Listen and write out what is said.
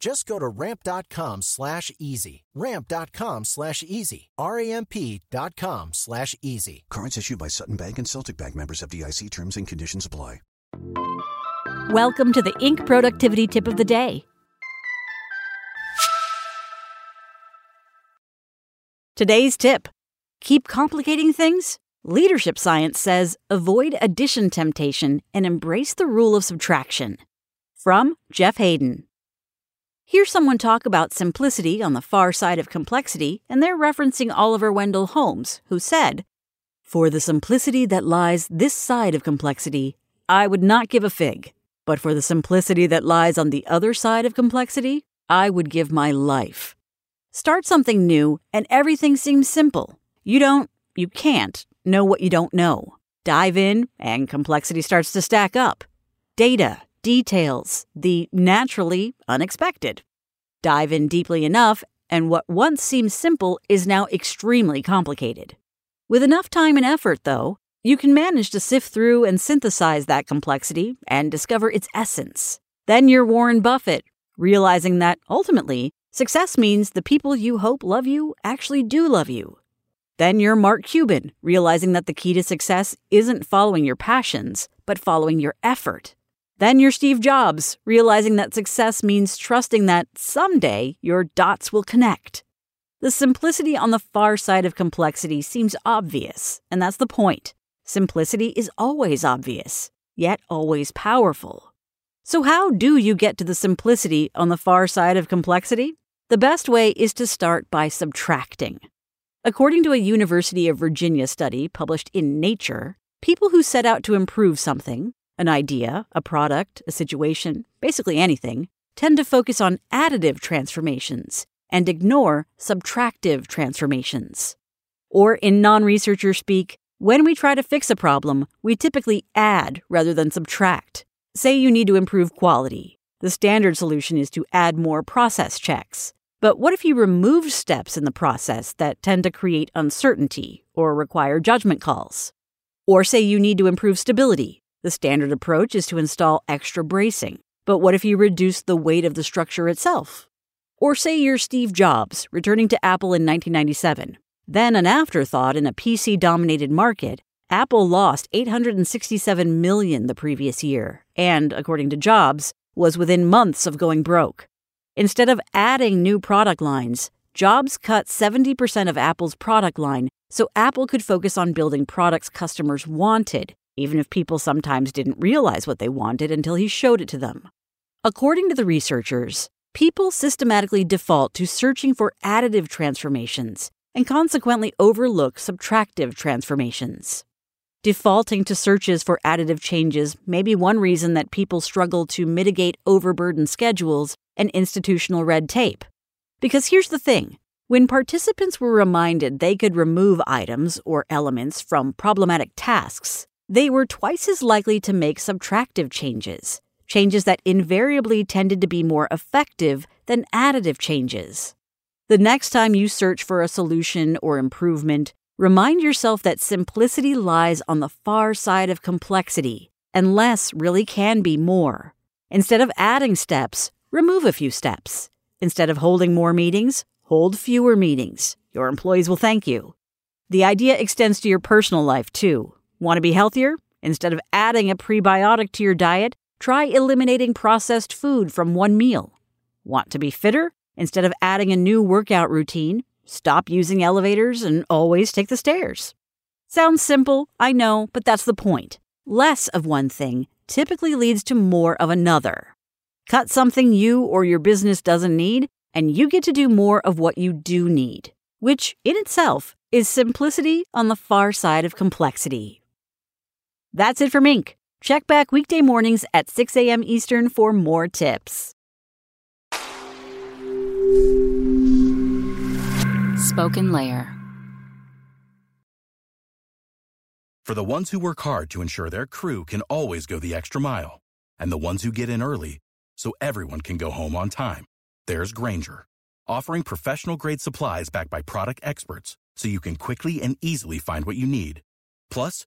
Just go to ramp.com slash easy. Ramp.com slash easy. dot com slash easy. Cards issued by Sutton Bank and Celtic Bank members FDIC terms and conditions apply. Welcome to the Inc. Productivity Tip of the Day. Today's tip keep complicating things. Leadership science says avoid addition temptation and embrace the rule of subtraction. From Jeff Haden. Hear someone talk about simplicity on the far side of complexity, and they're referencing Oliver Wendell Holmes, who said, For the simplicity that lies this side of complexity, I would not give a fig. But for the simplicity that lies on the other side of complexity, I would give my life. Start something new, and everything seems simple. You don't, you can't know what you don't know. Dive in, and complexity starts to stack up. Data, details, the naturally unexpected. Dive in deeply enough, and what once seemed simple is now extremely complicated. With enough time and effort, though, you can manage to sift through and synthesize that complexity and discover its essence. Then you're Warren Buffett, realizing that ultimately, success means the people you hope love you actually do love you. Then you're Mark Cuban, realizing that the key to success isn't following your passions, but following your effort. Then you're Steve Jobs, realizing that success means trusting that someday your dots will connect. The simplicity on the far side of complexity seems obvious, and that's the point. Simplicity is always obvious, yet always powerful. So, how do you get to the simplicity on the far side of complexity? The best way is to start by subtracting. According to a University of Virginia study published in Nature, people who set out to improve something, an idea, a product, a situation, basically anything, tend to focus on additive transformations and ignore subtractive transformations. Or, in non researcher speak, when we try to fix a problem, we typically add rather than subtract. Say you need to improve quality. The standard solution is to add more process checks. But what if you remove steps in the process that tend to create uncertainty or require judgment calls? Or say you need to improve stability. The standard approach is to install extra bracing. But what if you reduce the weight of the structure itself? Or say you're Steve Jobs, returning to Apple in 1997. Then, an afterthought in a PC dominated market, Apple lost 867 million the previous year, and, according to Jobs, was within months of going broke. Instead of adding new product lines, Jobs cut 70% of Apple's product line so Apple could focus on building products customers wanted even if people sometimes didn't realize what they wanted until he showed it to them. According to the researchers, people systematically default to searching for additive transformations and consequently overlook subtractive transformations. Defaulting to searches for additive changes may be one reason that people struggle to mitigate overburdened schedules and institutional red tape. Because here's the thing when participants were reminded they could remove items or elements from problematic tasks, they were twice as likely to make subtractive changes, changes that invariably tended to be more effective than additive changes. The next time you search for a solution or improvement, remind yourself that simplicity lies on the far side of complexity, and less really can be more. Instead of adding steps, remove a few steps. Instead of holding more meetings, hold fewer meetings. Your employees will thank you. The idea extends to your personal life, too. Want to be healthier? Instead of adding a prebiotic to your diet, try eliminating processed food from one meal. Want to be fitter? Instead of adding a new workout routine, stop using elevators and always take the stairs. Sounds simple, I know, but that's the point. Less of one thing typically leads to more of another. Cut something you or your business doesn't need, and you get to do more of what you do need, which in itself is simplicity on the far side of complexity. That's it from Inc. Check back weekday mornings at 6 a.m. Eastern for more tips. Spoken Layer. For the ones who work hard to ensure their crew can always go the extra mile, and the ones who get in early so everyone can go home on time, there's Grainger, offering professional grade supplies backed by product experts so you can quickly and easily find what you need. Plus,